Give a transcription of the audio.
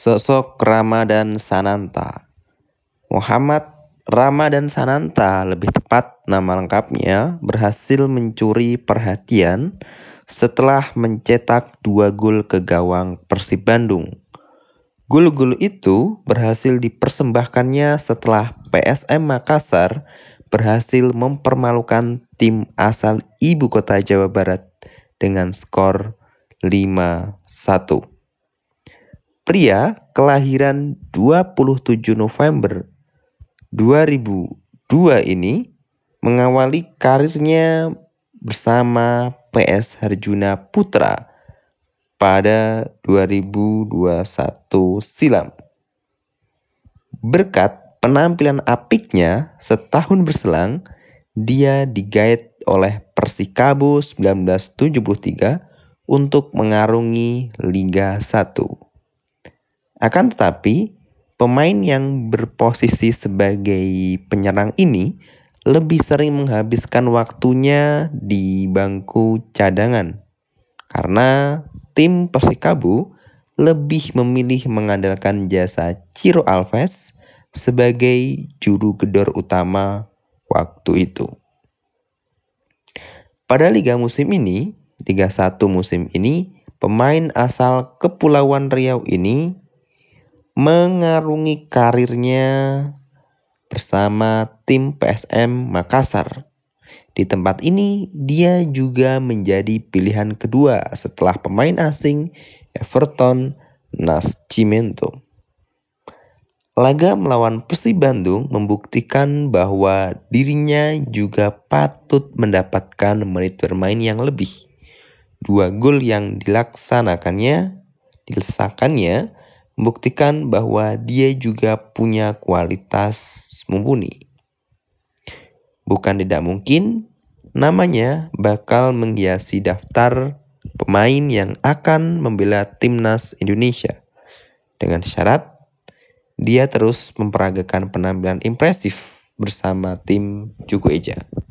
Sosok Ramadan Sananta Muhammad Ramadan Sananta, lebih tepat nama lengkapnya, berhasil mencuri perhatian setelah mencetak dua gol ke gawang Persib Bandung. Gol-gol itu berhasil dipersembahkannya setelah PSM Makassar berhasil mempermalukan tim asal ibu kota Jawa Barat dengan skor 5-1. Pria kelahiran 27 November 2002 ini mengawali karirnya bersama PS Harjuna Putra pada 2021 silam. Berkat penampilan apiknya setahun berselang, dia digait oleh Persikabo 1973 untuk mengarungi Liga 1. Akan tetapi, pemain yang berposisi sebagai penyerang ini lebih sering menghabiskan waktunya di bangku cadangan. Karena tim Persikabo lebih memilih mengandalkan jasa Ciro Alves sebagai juru gedor utama waktu itu. Pada liga musim ini, Liga 1 musim ini, pemain asal Kepulauan Riau ini mengarungi karirnya bersama tim PSM Makassar. Di tempat ini, dia juga menjadi pilihan kedua setelah pemain asing Everton Nascimento. Laga melawan Persib Bandung membuktikan bahwa dirinya juga patut mendapatkan menit bermain yang lebih. Dua gol yang dilaksanakannya, dilesakannya membuktikan bahwa dia juga punya kualitas mumpuni. Bukan tidak mungkin namanya bakal menghiasi daftar pemain yang akan membela timnas Indonesia. Dengan syarat dia terus memperagakan penampilan impresif bersama tim Juku Eja.